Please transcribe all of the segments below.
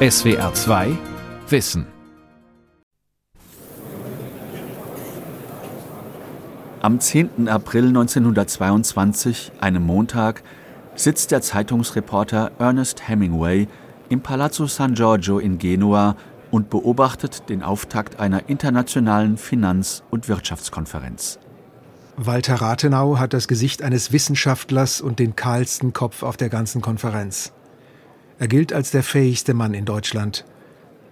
SWR 2 Wissen. Am 10. April 1922, einem Montag, sitzt der Zeitungsreporter Ernest Hemingway im Palazzo San Giorgio in Genua und beobachtet den Auftakt einer internationalen Finanz- und Wirtschaftskonferenz. Walter Rathenau hat das Gesicht eines Wissenschaftlers und den kahlsten Kopf auf der ganzen Konferenz. Er gilt als der fähigste Mann in Deutschland.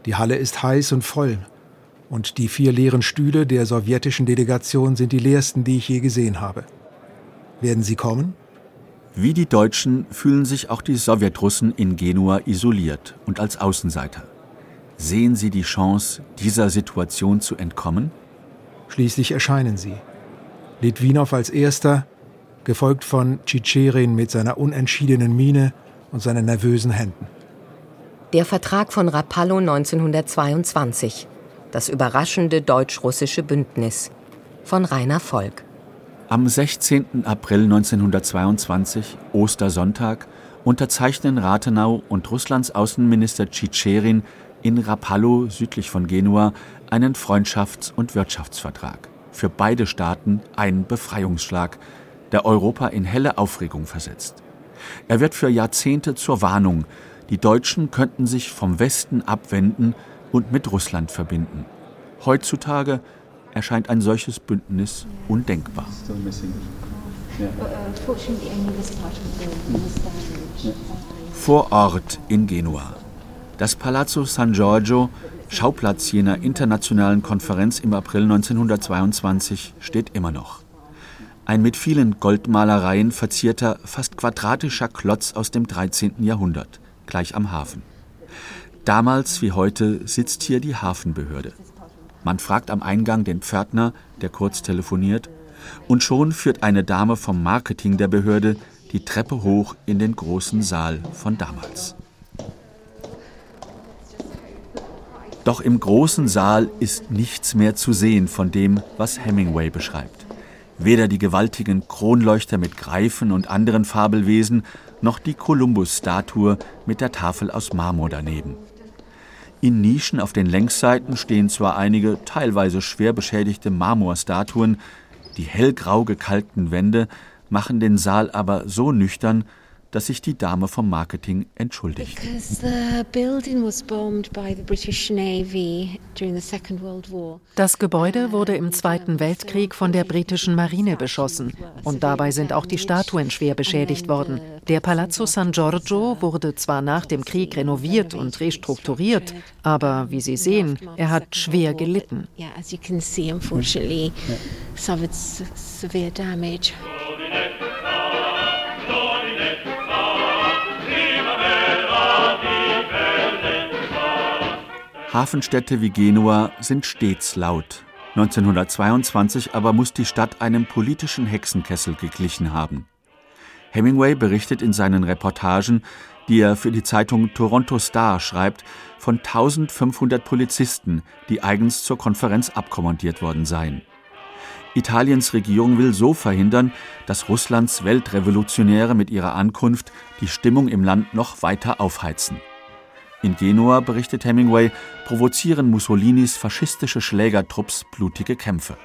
Die Halle ist heiß und voll. Und die vier leeren Stühle der sowjetischen Delegation sind die leersten, die ich je gesehen habe. Werden sie kommen? Wie die Deutschen fühlen sich auch die Sowjetrussen in Genua isoliert und als Außenseiter. Sehen sie die Chance, dieser Situation zu entkommen? Schließlich erscheinen sie. Litwinow als erster, gefolgt von Tschitscherin mit seiner unentschiedenen Miene und seinen nervösen Händen. Der Vertrag von Rapallo 1922. Das überraschende deutsch-russische Bündnis. Von Rainer Volk. Am 16. April 1922, Ostersonntag, unterzeichnen Rathenau und Russlands Außenminister Tschitscherin in Rapallo südlich von Genua einen Freundschafts- und Wirtschaftsvertrag. Für beide Staaten ein Befreiungsschlag, der Europa in helle Aufregung versetzt. Er wird für Jahrzehnte zur Warnung, die Deutschen könnten sich vom Westen abwenden und mit Russland verbinden. Heutzutage erscheint ein solches Bündnis undenkbar. Vor Ort in Genua. Das Palazzo San Giorgio, Schauplatz jener internationalen Konferenz im April 1922, steht immer noch. Ein mit vielen Goldmalereien verzierter, fast quadratischer Klotz aus dem 13. Jahrhundert, gleich am Hafen. Damals wie heute sitzt hier die Hafenbehörde. Man fragt am Eingang den Pförtner, der kurz telefoniert, und schon führt eine Dame vom Marketing der Behörde die Treppe hoch in den großen Saal von damals. Doch im großen Saal ist nichts mehr zu sehen von dem, was Hemingway beschreibt. Weder die gewaltigen Kronleuchter mit Greifen und anderen Fabelwesen, noch die Kolumbus-Statue mit der Tafel aus Marmor daneben. In Nischen auf den Längsseiten stehen zwar einige teilweise schwer beschädigte Marmorstatuen, die hellgrau gekalkten Wände machen den Saal aber so nüchtern, dass sich die Dame vom Marketing entschuldigt. Das Gebäude wurde im Zweiten Weltkrieg von der britischen Marine beschossen und dabei sind auch die Statuen schwer beschädigt worden. Der Palazzo San Giorgio wurde zwar nach dem Krieg renoviert und restrukturiert, aber wie Sie sehen, er hat schwer gelitten. Yeah, Hafenstädte wie Genua sind stets laut. 1922 aber muss die Stadt einem politischen Hexenkessel geglichen haben. Hemingway berichtet in seinen Reportagen, die er für die Zeitung Toronto Star schreibt, von 1500 Polizisten, die eigens zur Konferenz abkommandiert worden seien. Italiens Regierung will so verhindern, dass Russlands Weltrevolutionäre mit ihrer Ankunft die Stimmung im Land noch weiter aufheizen. In Genua, berichtet Hemingway, provozieren Mussolinis faschistische Schlägertrupps blutige Kämpfe.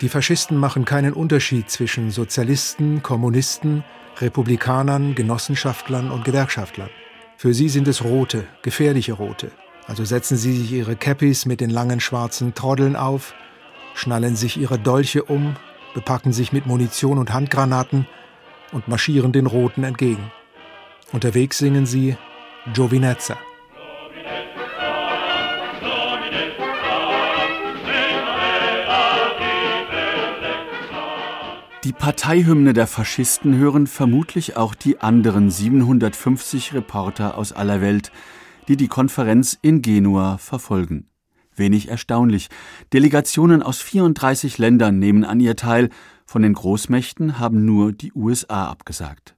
Die Faschisten machen keinen Unterschied zwischen Sozialisten, Kommunisten, Republikanern, Genossenschaftlern und Gewerkschaftlern. Für sie sind es rote, gefährliche rote. Also setzen sie sich ihre Cappies mit den langen schwarzen Troddeln auf, schnallen sich ihre Dolche um, bepacken sich mit Munition und Handgranaten und marschieren den Roten entgegen. Unterwegs singen sie Giovinezza. Die Parteihymne der Faschisten hören vermutlich auch die anderen 750 Reporter aus aller Welt, die die Konferenz in Genua verfolgen. Wenig erstaunlich. Delegationen aus 34 Ländern nehmen an ihr teil, von den Großmächten haben nur die USA abgesagt.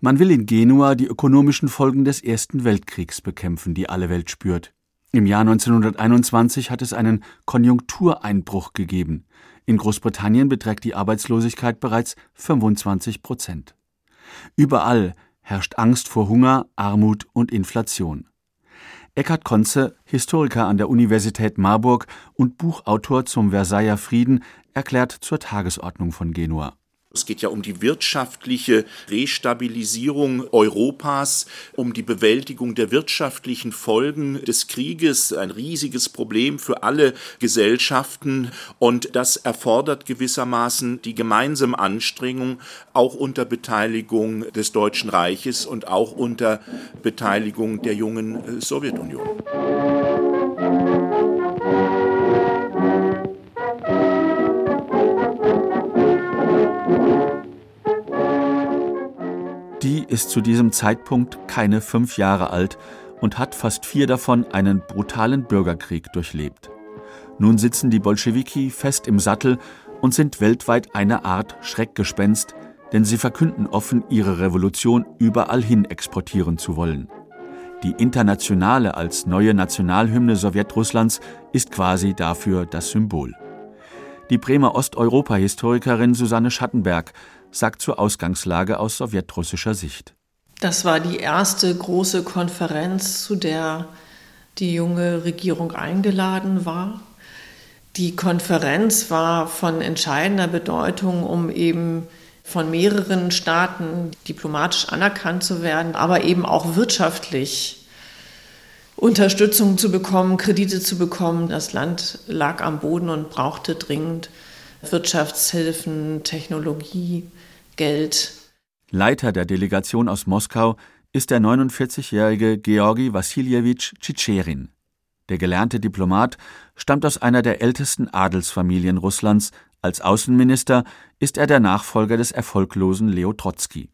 Man will in Genua die ökonomischen Folgen des Ersten Weltkriegs bekämpfen, die alle Welt spürt. Im Jahr 1921 hat es einen Konjunktureinbruch gegeben. In Großbritannien beträgt die Arbeitslosigkeit bereits 25 Prozent. Überall herrscht Angst vor Hunger, Armut und Inflation. Eckhard Konze, Historiker an der Universität Marburg und Buchautor zum Versailler Frieden, erklärt zur Tagesordnung von Genua. Es geht ja um die wirtschaftliche Restabilisierung Europas, um die Bewältigung der wirtschaftlichen Folgen des Krieges, ein riesiges Problem für alle Gesellschaften. Und das erfordert gewissermaßen die gemeinsame Anstrengung, auch unter Beteiligung des Deutschen Reiches und auch unter Beteiligung der jungen Sowjetunion. Ist zu diesem Zeitpunkt keine fünf Jahre alt und hat fast vier davon einen brutalen Bürgerkrieg durchlebt. Nun sitzen die Bolschewiki fest im Sattel und sind weltweit eine Art Schreckgespenst, denn sie verkünden offen, ihre Revolution überall hin exportieren zu wollen. Die Internationale als neue Nationalhymne Sowjetrusslands ist quasi dafür das Symbol. Die Bremer Osteuropa-Historikerin Susanne Schattenberg sagt zur Ausgangslage aus sowjetrussischer Sicht. Das war die erste große Konferenz, zu der die junge Regierung eingeladen war. Die Konferenz war von entscheidender Bedeutung, um eben von mehreren Staaten diplomatisch anerkannt zu werden, aber eben auch wirtschaftlich Unterstützung zu bekommen, Kredite zu bekommen. Das Land lag am Boden und brauchte dringend Wirtschaftshilfen, Technologie, Geld. Leiter der Delegation aus Moskau ist der 49-jährige Georgi Wassiljewitsch Tschitscherin. Der gelernte Diplomat stammt aus einer der ältesten Adelsfamilien Russlands. Als Außenminister ist er der Nachfolger des erfolglosen Leo Trotzki.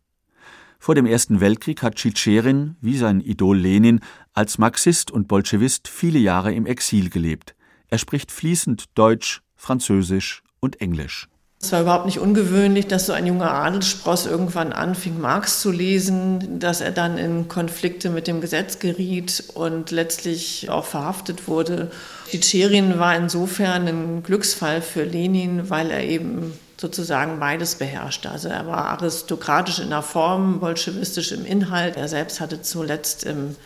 Vor dem Ersten Weltkrieg hat Tschitscherin, wie sein Idol Lenin, als Marxist und Bolschewist viele Jahre im Exil gelebt. Er spricht fließend Deutsch, Französisch und Englisch. Es war überhaupt nicht ungewöhnlich, dass so ein junger Adelsspross irgendwann anfing, Marx zu lesen, dass er dann in Konflikte mit dem Gesetz geriet und letztlich auch verhaftet wurde. Tschitscherin war insofern ein Glücksfall für Lenin, weil er eben sozusagen beides beherrschte. Also er war aristokratisch in der Form, bolschewistisch im Inhalt. Er selbst hatte zuletzt im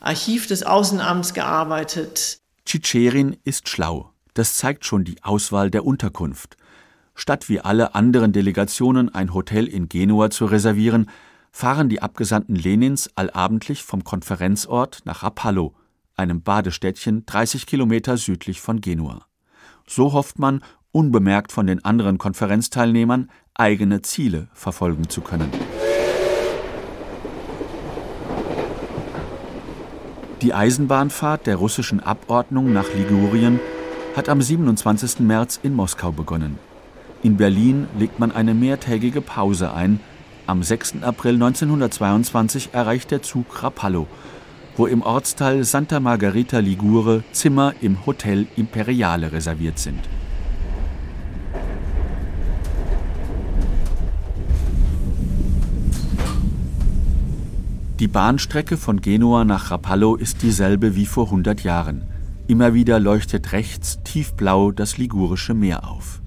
Archiv des Außenamts gearbeitet. Tschitscherin ist schlau. Das zeigt schon die Auswahl der Unterkunft. Statt wie alle anderen Delegationen ein Hotel in Genua zu reservieren, fahren die Abgesandten Lenins allabendlich vom Konferenzort nach Rapallo, einem Badestädtchen 30 Kilometer südlich von Genua. So hofft man, unbemerkt von den anderen Konferenzteilnehmern, eigene Ziele verfolgen zu können. Die Eisenbahnfahrt der russischen Abordnung nach Ligurien hat am 27. März in Moskau begonnen. In Berlin legt man eine mehrtägige Pause ein. Am 6. April 1922 erreicht der Zug Rapallo, wo im Ortsteil Santa Margherita Ligure Zimmer im Hotel Imperiale reserviert sind. Die Bahnstrecke von Genua nach Rapallo ist dieselbe wie vor 100 Jahren. Immer wieder leuchtet rechts tiefblau das Ligurische Meer auf.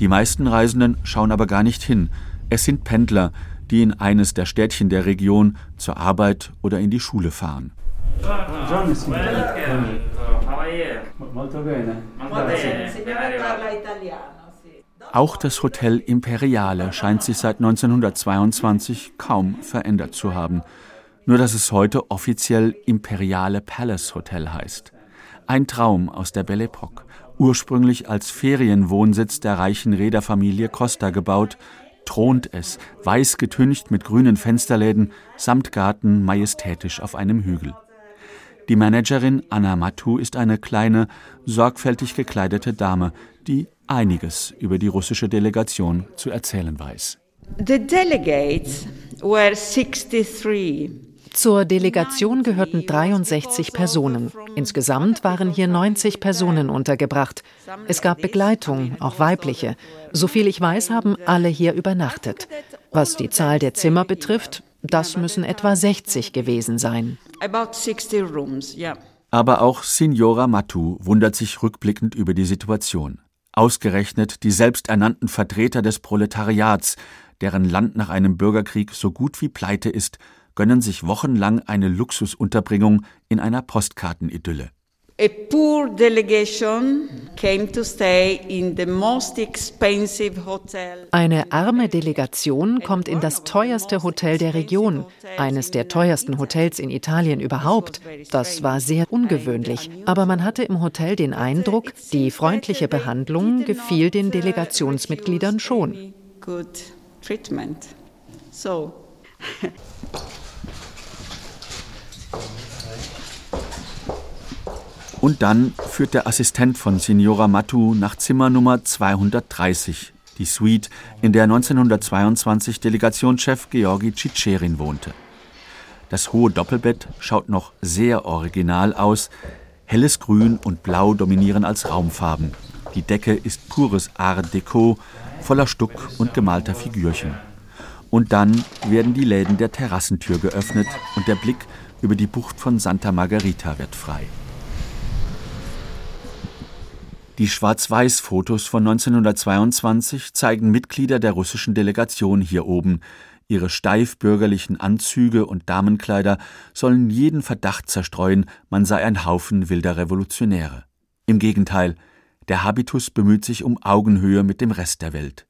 Die meisten Reisenden schauen aber gar nicht hin. Es sind Pendler, die in eines der Städtchen der Region zur Arbeit oder in die Schule fahren. Auch das Hotel Imperiale scheint sich seit 1922 kaum verändert zu haben, nur dass es heute offiziell Imperiale Palace Hotel heißt. Ein Traum aus der Belle Epoque ursprünglich als Ferienwohnsitz der reichen Reederfamilie Costa gebaut, thront es, weiß getüncht mit grünen Fensterläden, samt Garten majestätisch auf einem Hügel. Die Managerin Anna Matu ist eine kleine, sorgfältig gekleidete Dame, die einiges über die russische Delegation zu erzählen weiß. The delegates were 63 zur Delegation gehörten 63 Personen. Insgesamt waren hier 90 Personen untergebracht. Es gab Begleitung, auch weibliche. Soviel ich weiß, haben alle hier übernachtet. Was die Zahl der Zimmer betrifft, das müssen etwa 60 gewesen sein. Aber auch Signora Matu wundert sich rückblickend über die Situation. Ausgerechnet die selbsternannten Vertreter des Proletariats, deren Land nach einem Bürgerkrieg so gut wie pleite ist, gönnen sich wochenlang eine Luxusunterbringung in einer Postkartenidylle. A poor delegation came to stay in the most expensive hotel. Eine arme Delegation kommt in das teuerste Hotel der Region, eines der teuersten Hotels in Italien überhaupt. Das war sehr ungewöhnlich, aber man hatte im Hotel den Eindruck, die freundliche Behandlung gefiel den Delegationsmitgliedern schon. Good treatment. So Und dann führt der Assistent von Signora Mattu nach Zimmer Nummer 230, die Suite, in der 1922 Delegationschef Georgi Tschitscherin wohnte. Das hohe Doppelbett schaut noch sehr original aus. Helles Grün und Blau dominieren als Raumfarben. Die Decke ist pures Art Deco, voller Stuck und gemalter Figürchen. Und dann werden die Läden der Terrassentür geöffnet und der Blick über die Bucht von Santa Margarita wird frei. Die Schwarz-Weiß-Fotos von 1922 zeigen Mitglieder der russischen Delegation hier oben. Ihre steif bürgerlichen Anzüge und Damenkleider sollen jeden Verdacht zerstreuen, man sei ein Haufen wilder Revolutionäre. Im Gegenteil, der Habitus bemüht sich um Augenhöhe mit dem Rest der Welt.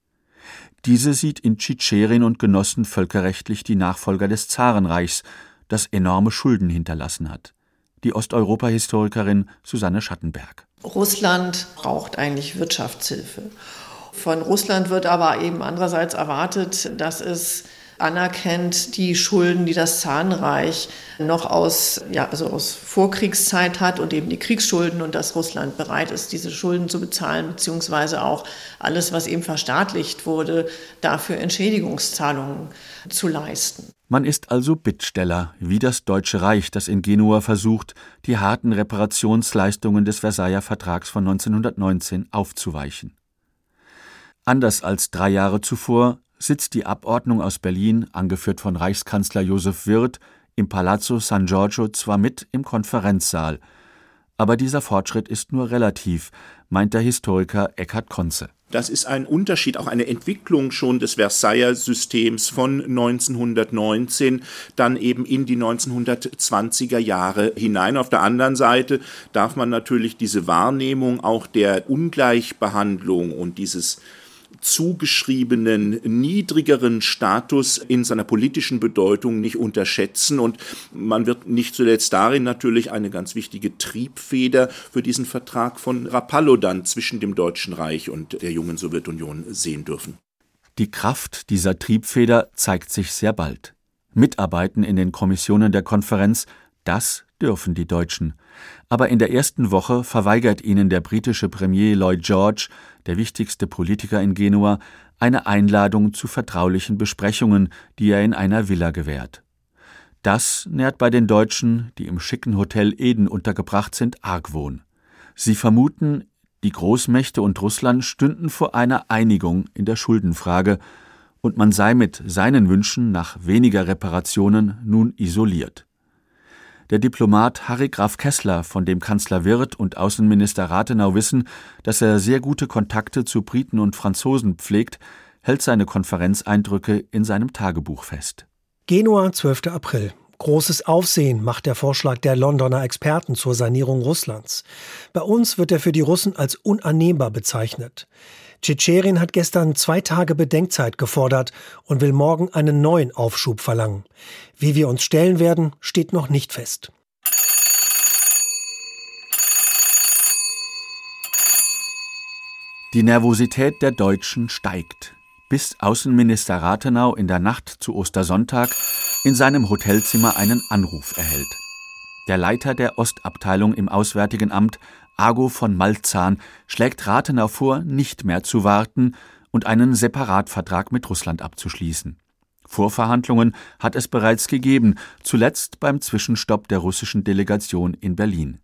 Diese sieht in Tschitscherin und Genossen völkerrechtlich die Nachfolger des Zarenreichs, das enorme Schulden hinterlassen hat. Die Osteuropa-Historikerin Susanne Schattenberg. Russland braucht eigentlich Wirtschaftshilfe. Von Russland wird aber eben andererseits erwartet, dass es anerkennt die Schulden, die das Zahnreich noch aus, ja, also aus Vorkriegszeit hat und eben die Kriegsschulden und dass Russland bereit ist, diese Schulden zu bezahlen, beziehungsweise auch alles, was eben verstaatlicht wurde, dafür Entschädigungszahlungen zu leisten. Man ist also Bittsteller, wie das Deutsche Reich, das in Genua versucht, die harten Reparationsleistungen des Versailler Vertrags von 1919 aufzuweichen. Anders als drei Jahre zuvor sitzt die Abordnung aus Berlin, angeführt von Reichskanzler Josef Wirth, im Palazzo San Giorgio zwar mit im Konferenzsaal, aber dieser Fortschritt ist nur relativ, meint der Historiker Eckhard Konze. Das ist ein Unterschied, auch eine Entwicklung schon des Versailler Systems von 1919, dann eben in die 1920er Jahre hinein. Auf der anderen Seite darf man natürlich diese Wahrnehmung auch der Ungleichbehandlung und dieses zugeschriebenen niedrigeren Status in seiner politischen Bedeutung nicht unterschätzen. Und man wird nicht zuletzt darin natürlich eine ganz wichtige Triebfeder für diesen Vertrag von Rapallo dann zwischen dem Deutschen Reich und der jungen Sowjetunion sehen dürfen. Die Kraft dieser Triebfeder zeigt sich sehr bald. Mitarbeiten in den Kommissionen der Konferenz, das dürfen die Deutschen. Aber in der ersten Woche verweigert ihnen der britische Premier Lloyd George, der wichtigste Politiker in Genua, eine Einladung zu vertraulichen Besprechungen, die er in einer Villa gewährt. Das nährt bei den Deutschen, die im schicken Hotel Eden untergebracht sind, Argwohn. Sie vermuten, die Großmächte und Russland stünden vor einer Einigung in der Schuldenfrage, und man sei mit seinen Wünschen nach weniger Reparationen nun isoliert. Der Diplomat Harry Graf Kessler, von dem Kanzler Wirth und Außenminister Rathenau wissen, dass er sehr gute Kontakte zu Briten und Franzosen pflegt, hält seine Konferenzeindrücke in seinem Tagebuch fest. Genua, 12. April. Großes Aufsehen macht der Vorschlag der Londoner Experten zur Sanierung Russlands. Bei uns wird er für die Russen als unannehmbar bezeichnet. Tschetscherin hat gestern zwei Tage Bedenkzeit gefordert und will morgen einen neuen Aufschub verlangen. Wie wir uns stellen werden, steht noch nicht fest. Die Nervosität der Deutschen steigt, bis Außenminister Rathenau in der Nacht zu Ostersonntag in seinem Hotelzimmer einen Anruf erhält. Der Leiter der Ostabteilung im Auswärtigen Amt Argo von Malzahn schlägt Rathenau vor, nicht mehr zu warten und einen Separatvertrag mit Russland abzuschließen. Vorverhandlungen hat es bereits gegeben, zuletzt beim Zwischenstopp der russischen Delegation in Berlin.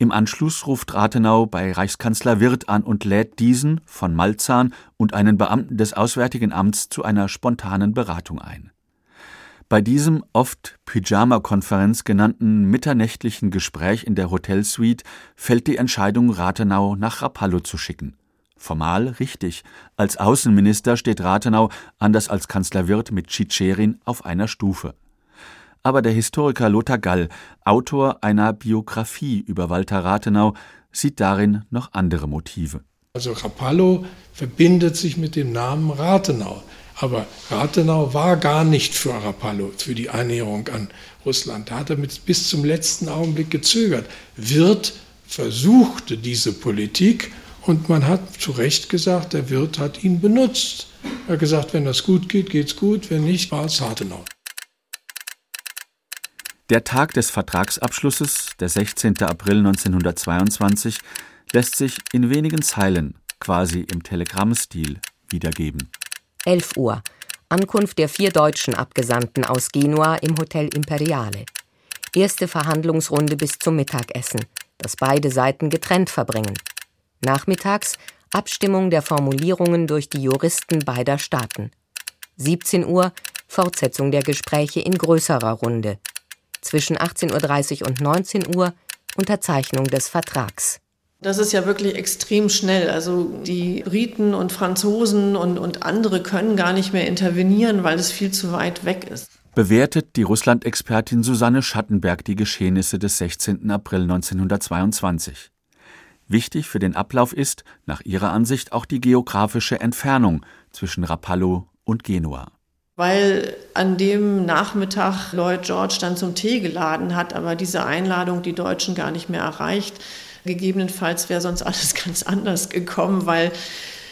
Im Anschluss ruft Rathenau bei Reichskanzler Wirth an und lädt diesen von Malzahn und einen Beamten des Auswärtigen Amts zu einer spontanen Beratung ein. Bei diesem oft Pyjama-Konferenz genannten mitternächtlichen Gespräch in der Hotelsuite fällt die Entscheidung, Rathenau nach Rapallo zu schicken. Formal richtig. Als Außenminister steht Rathenau, anders als Kanzler Wirth mit Tschitscherin, auf einer Stufe. aber der Historiker Lothar Gall, Autor einer Biografie über Walter Rathenau, sieht darin noch andere Motive. Also Rapallo verbindet sich mit dem Namen Rathenau. Aber Rathenau war gar nicht für Rapallo, für die Annäherung an Russland. Da hat er mit, bis zum letzten Augenblick gezögert. Wirth versuchte diese Politik und man hat zu Recht gesagt, der Wirt hat ihn benutzt. Er hat gesagt, wenn das gut geht, geht's gut, wenn nicht, war es Rathenau. Der Tag des Vertragsabschlusses, der 16. April 1922, lässt sich in wenigen Zeilen, quasi im Telegrammstil, wiedergeben. 11 Uhr. Ankunft der vier deutschen Abgesandten aus Genua im Hotel Imperiale. Erste Verhandlungsrunde bis zum Mittagessen, das beide Seiten getrennt verbringen. Nachmittags Abstimmung der Formulierungen durch die Juristen beider Staaten. 17 Uhr Fortsetzung der Gespräche in größerer Runde zwischen 18.30 Uhr und 19 Uhr Unterzeichnung des Vertrags. Das ist ja wirklich extrem schnell. Also die Briten und Franzosen und, und andere können gar nicht mehr intervenieren, weil es viel zu weit weg ist. Bewertet die Russland-Expertin Susanne Schattenberg die Geschehnisse des 16. April 1922. Wichtig für den Ablauf ist, nach ihrer Ansicht, auch die geografische Entfernung zwischen Rapallo und Genua weil an dem Nachmittag Lloyd George dann zum Tee geladen hat, aber diese Einladung die Deutschen gar nicht mehr erreicht. Gegebenenfalls wäre sonst alles ganz anders gekommen, weil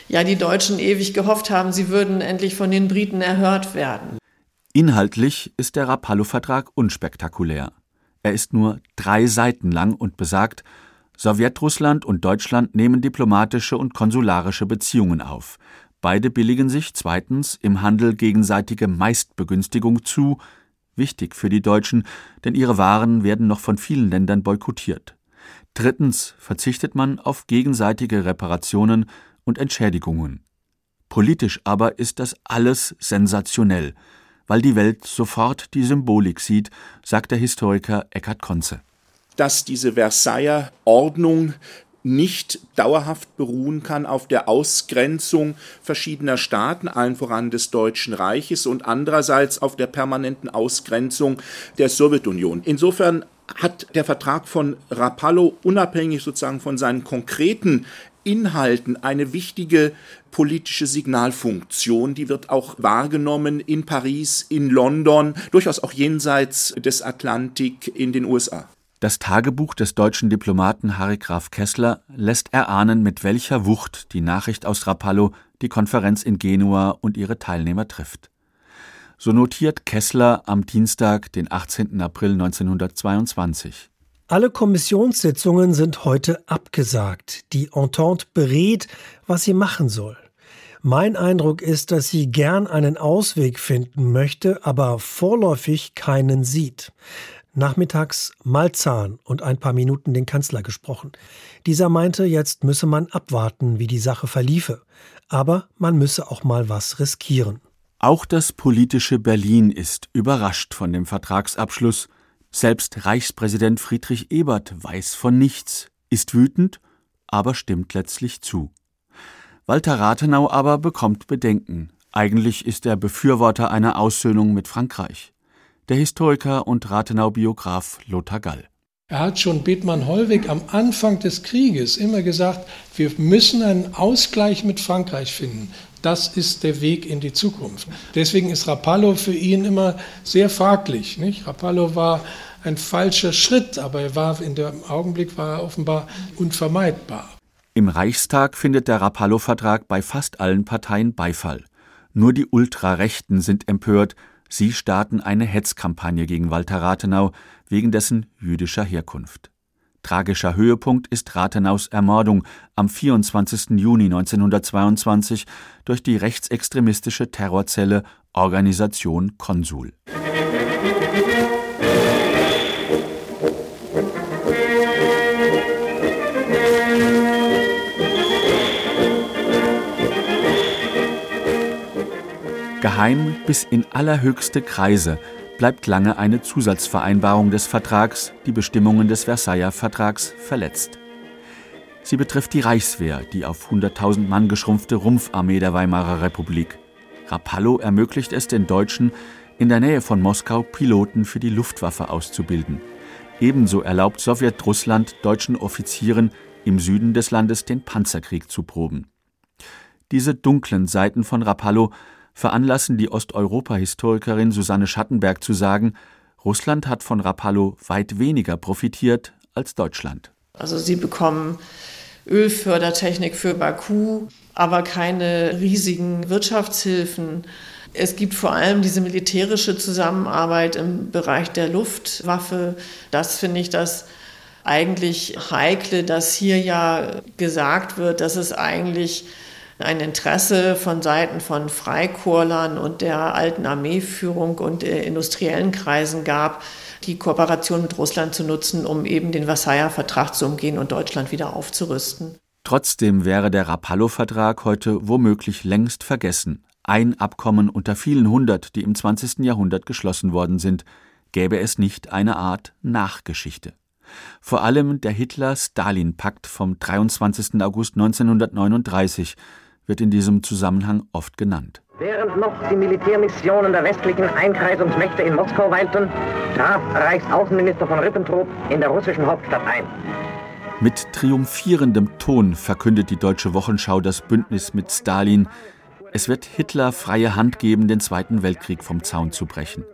ja die Deutschen ewig gehofft haben, sie würden endlich von den Briten erhört werden. Inhaltlich ist der Rapallo-Vertrag unspektakulär. Er ist nur drei Seiten lang und besagt, Sowjetrussland und Deutschland nehmen diplomatische und konsularische Beziehungen auf. Beide billigen sich zweitens im Handel gegenseitige Meistbegünstigung zu, wichtig für die Deutschen, denn ihre Waren werden noch von vielen Ländern boykottiert. Drittens verzichtet man auf gegenseitige Reparationen und Entschädigungen. Politisch aber ist das alles sensationell, weil die Welt sofort die Symbolik sieht, sagt der Historiker Eckhard Konze dass diese Versailler Ordnung nicht dauerhaft beruhen kann auf der Ausgrenzung verschiedener Staaten, allen voran des Deutschen Reiches und andererseits auf der permanenten Ausgrenzung der Sowjetunion. Insofern hat der Vertrag von Rapallo unabhängig sozusagen von seinen konkreten Inhalten eine wichtige politische Signalfunktion. Die wird auch wahrgenommen in Paris, in London, durchaus auch jenseits des Atlantik in den USA. Das Tagebuch des deutschen Diplomaten Harry Graf Kessler lässt erahnen, mit welcher Wucht die Nachricht aus Rapallo die Konferenz in Genua und ihre Teilnehmer trifft. So notiert Kessler am Dienstag, den 18. April 1922. Alle Kommissionssitzungen sind heute abgesagt. Die Entente berät, was sie machen soll. Mein Eindruck ist, dass sie gern einen Ausweg finden möchte, aber vorläufig keinen sieht. Nachmittags Malzahn und ein paar Minuten den Kanzler gesprochen. Dieser meinte, jetzt müsse man abwarten, wie die Sache verliefe. Aber man müsse auch mal was riskieren. Auch das politische Berlin ist überrascht von dem Vertragsabschluss. Selbst Reichspräsident Friedrich Ebert weiß von nichts, ist wütend, aber stimmt letztlich zu. Walter Rathenau aber bekommt Bedenken. Eigentlich ist er Befürworter einer Aussöhnung mit Frankreich der Historiker und Rathenau-Biograf Lothar Gall. Er hat schon Bethmann Hollweg am Anfang des Krieges immer gesagt, wir müssen einen Ausgleich mit Frankreich finden. Das ist der Weg in die Zukunft. Deswegen ist Rapallo für ihn immer sehr fraglich. Nicht? Rapallo war ein falscher Schritt, aber er war in dem Augenblick war er offenbar unvermeidbar. Im Reichstag findet der Rapallo-Vertrag bei fast allen Parteien Beifall. Nur die Ultrarechten sind empört, Sie starten eine Hetzkampagne gegen Walter Rathenau wegen dessen jüdischer Herkunft. Tragischer Höhepunkt ist Rathenaus Ermordung am 24. Juni 1922 durch die rechtsextremistische Terrorzelle Organisation Konsul. Geheim bis in allerhöchste Kreise bleibt lange eine Zusatzvereinbarung des Vertrags, die Bestimmungen des Versailler Vertrags verletzt. Sie betrifft die Reichswehr, die auf 100.000 Mann geschrumpfte Rumpfarmee der Weimarer Republik. Rapallo ermöglicht es den Deutschen, in der Nähe von Moskau Piloten für die Luftwaffe auszubilden. Ebenso erlaubt Sowjetrussland deutschen Offizieren im Süden des Landes den Panzerkrieg zu proben. Diese dunklen Seiten von Rapallo veranlassen die Osteuropa-Historikerin Susanne Schattenberg zu sagen, Russland hat von Rapallo weit weniger profitiert als Deutschland. Also sie bekommen Ölfördertechnik für Baku, aber keine riesigen Wirtschaftshilfen. Es gibt vor allem diese militärische Zusammenarbeit im Bereich der Luftwaffe. Das finde ich das eigentlich heikle, dass hier ja gesagt wird, dass es eigentlich ein Interesse von Seiten von Freikorlern und der alten Armeeführung und industriellen Kreisen gab, die Kooperation mit Russland zu nutzen, um eben den Versailler Vertrag zu umgehen und Deutschland wieder aufzurüsten. Trotzdem wäre der Rapallo-Vertrag heute womöglich längst vergessen. Ein Abkommen unter vielen hundert, die im 20. Jahrhundert geschlossen worden sind, gäbe es nicht eine Art Nachgeschichte. Vor allem der Hitler-Stalin-Pakt vom 23. August 1939 wird in diesem Zusammenhang oft genannt. Während noch die Militärmissionen der westlichen Einkreisungsmächte in Moskau weilten, traf Reichsaußenminister von Ribbentrop in der russischen Hauptstadt ein. Mit triumphierendem Ton verkündet die Deutsche Wochenschau das Bündnis mit Stalin. Es wird Hitler freie Hand geben, den Zweiten Weltkrieg vom Zaun zu brechen.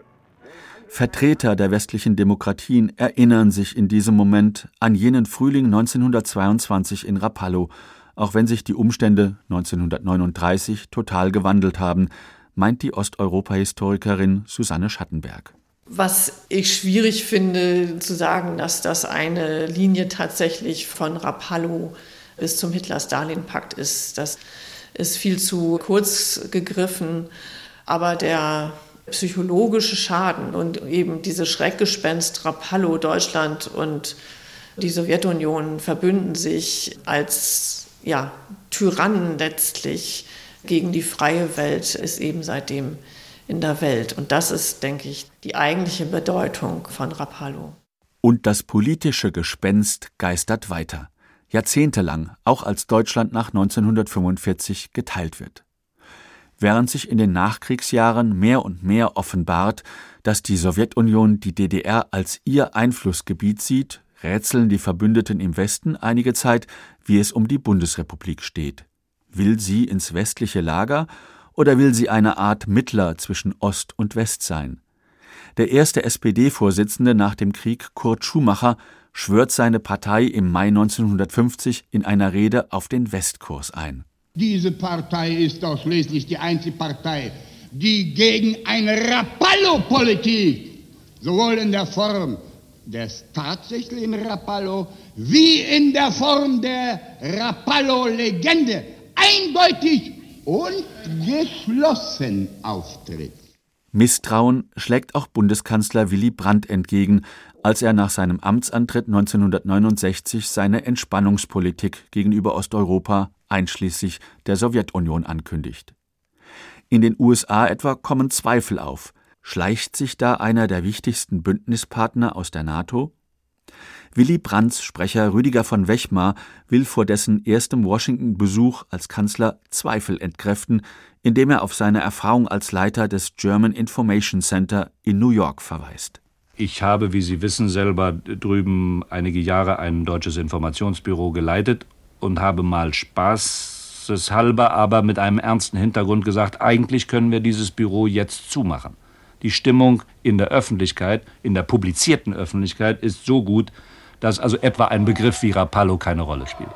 Vertreter der westlichen Demokratien erinnern sich in diesem Moment an jenen Frühling 1922 in Rapallo, auch wenn sich die Umstände 1939 total gewandelt haben, meint die Osteuropa-Historikerin Susanne Schattenberg. Was ich schwierig finde, zu sagen, dass das eine Linie tatsächlich von Rapallo bis zum Hitler-Stalin-Pakt ist, das ist viel zu kurz gegriffen. Aber der psychologische Schaden und eben diese Schreckgespenst Rapallo, Deutschland und die Sowjetunion verbünden sich als ja, Tyrannen letztlich gegen die freie Welt, ist eben seitdem in der Welt. Und das ist, denke ich, die eigentliche Bedeutung von Rapallo. Und das politische Gespenst geistert weiter. Jahrzehntelang, auch als Deutschland nach 1945 geteilt wird. Während sich in den Nachkriegsjahren mehr und mehr offenbart, dass die Sowjetunion die DDR als ihr Einflussgebiet sieht, rätseln die Verbündeten im Westen einige Zeit, wie es um die Bundesrepublik steht. Will sie ins westliche Lager oder will sie eine Art Mittler zwischen Ost und West sein? Der erste SPD-Vorsitzende nach dem Krieg, Kurt Schumacher, schwört seine Partei im Mai 1950 in einer Rede auf den Westkurs ein. Diese Partei ist doch schließlich die einzige Partei, die gegen eine Rapallo-Politik, sowohl in der Form des tatsächlichen Rapallo wie in der Form der Rapallo-Legende eindeutig und geschlossen auftritt. Misstrauen schlägt auch Bundeskanzler Willy Brandt entgegen, als er nach seinem Amtsantritt 1969 seine Entspannungspolitik gegenüber Osteuropa einschließlich der Sowjetunion ankündigt. In den USA etwa kommen Zweifel auf. Schleicht sich da einer der wichtigsten Bündnispartner aus der NATO? Willy Brandts Sprecher Rüdiger von Wechmar will vor dessen erstem Washington-Besuch als Kanzler Zweifel entkräften, indem er auf seine Erfahrung als Leiter des German Information Center in New York verweist. Ich habe, wie Sie wissen, selber drüben einige Jahre ein deutsches Informationsbüro geleitet und habe mal spaßeshalber, aber mit einem ernsten Hintergrund gesagt, eigentlich können wir dieses Büro jetzt zumachen. Die Stimmung in der Öffentlichkeit, in der publizierten Öffentlichkeit ist so gut, dass also etwa ein Begriff wie Rapallo keine Rolle spielt.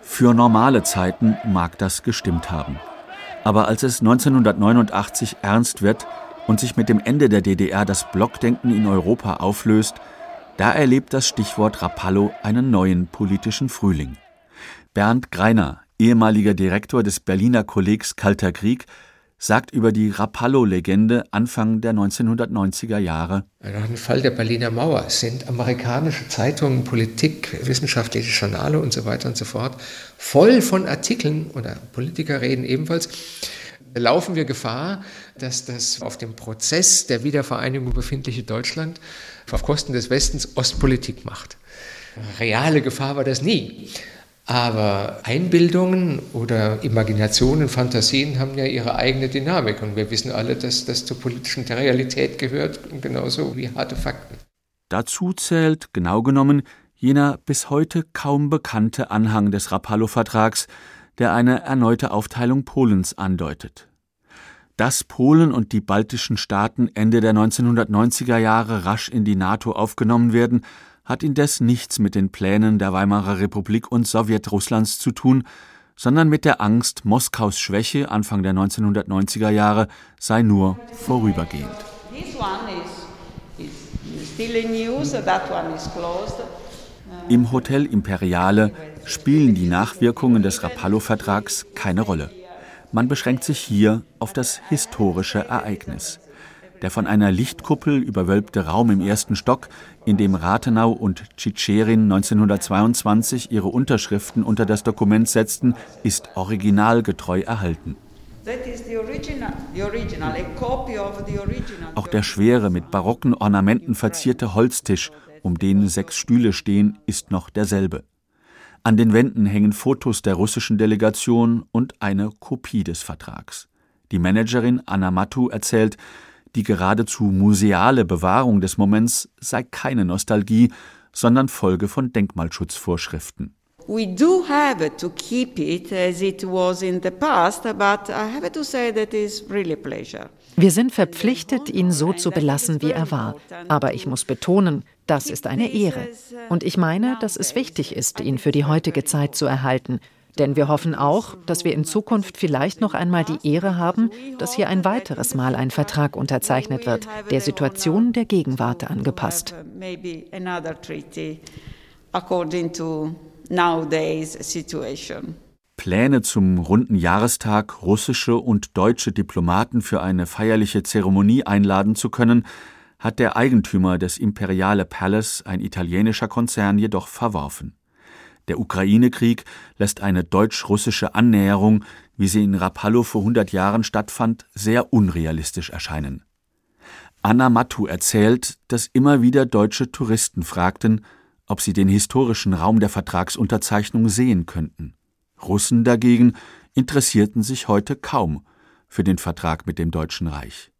Für normale Zeiten mag das gestimmt haben. Aber als es 1989 ernst wird und sich mit dem Ende der DDR das Blockdenken in Europa auflöst, da erlebt das Stichwort Rapallo einen neuen politischen Frühling. Bernd Greiner, ehemaliger Direktor des Berliner Kollegs Kalter Krieg, sagt über die Rapallo-Legende Anfang der 1990er Jahre. Nach dem Fall der Berliner Mauer sind amerikanische Zeitungen, Politik, wissenschaftliche Journale und so weiter und so fort voll von Artikeln oder Politiker reden ebenfalls. Laufen wir Gefahr, dass das auf dem Prozess der Wiedervereinigung befindliche Deutschland auf Kosten des Westens Ostpolitik macht? Reale Gefahr war das nie. Aber Einbildungen oder Imaginationen, Fantasien haben ja ihre eigene Dynamik. Und wir wissen alle, dass das zur politischen Realität gehört, genauso wie harte Fakten. Dazu zählt, genau genommen, jener bis heute kaum bekannte Anhang des Rapallo-Vertrags, der eine erneute Aufteilung Polens andeutet. Dass Polen und die baltischen Staaten Ende der 1990er Jahre rasch in die NATO aufgenommen werden, hat indes nichts mit den Plänen der Weimarer Republik und Sowjetrusslands zu tun, sondern mit der Angst, Moskaus Schwäche Anfang der 1990er Jahre sei nur vorübergehend. Im Hotel Imperiale spielen die Nachwirkungen des Rapallo-Vertrags keine Rolle. Man beschränkt sich hier auf das historische Ereignis. Der von einer Lichtkuppel überwölbte Raum im ersten Stock, in dem Rathenau und Tschitscherin 1922 ihre Unterschriften unter das Dokument setzten, ist originalgetreu erhalten. Auch der schwere, mit barocken Ornamenten verzierte Holztisch, um den sechs Stühle stehen, ist noch derselbe. An den Wänden hängen Fotos der russischen Delegation und eine Kopie des Vertrags. Die Managerin Anna Matu erzählt, die geradezu museale Bewahrung des Moments sei keine Nostalgie, sondern Folge von Denkmalschutzvorschriften. We do have to keep it as it was in the past, but I have to say that is really pleasure. Wir sind verpflichtet, ihn so zu belassen, wie er war. Aber ich muss betonen, das ist eine Ehre. Und ich meine, dass es wichtig ist, ihn für die heutige Zeit zu erhalten. Denn wir hoffen auch, dass wir in Zukunft vielleicht noch einmal die Ehre haben, dass hier ein weiteres Mal ein Vertrag unterzeichnet wird, der Situation der Gegenwart angepasst. Pläne zum runden Jahrestag, russische und deutsche Diplomaten für eine feierliche Zeremonie einladen zu können, hat der Eigentümer des Imperiale Palace, ein italienischer Konzern, jedoch verworfen. Der Ukraine-Krieg lässt eine deutsch-russische Annäherung, wie sie in Rapallo vor 100 Jahren stattfand, sehr unrealistisch erscheinen. Anna Matu erzählt, dass immer wieder deutsche Touristen fragten, ob sie den historischen Raum der Vertragsunterzeichnung sehen könnten. Russen dagegen interessierten sich heute kaum für den Vertrag mit dem Deutschen Reich.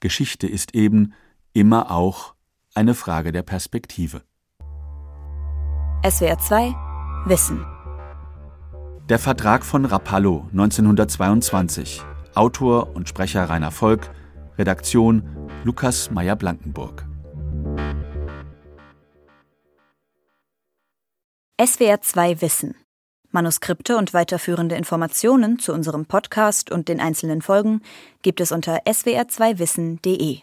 Geschichte ist eben immer auch eine Frage der Perspektive. SWR 2 Wissen. Der Vertrag von Rapallo 1922. Autor und Sprecher Rainer Volk. Redaktion Lukas Meyer-Blankenburg. SWR 2 Wissen. Manuskripte und weiterführende Informationen zu unserem Podcast und den einzelnen Folgen gibt es unter swr2wissen.de.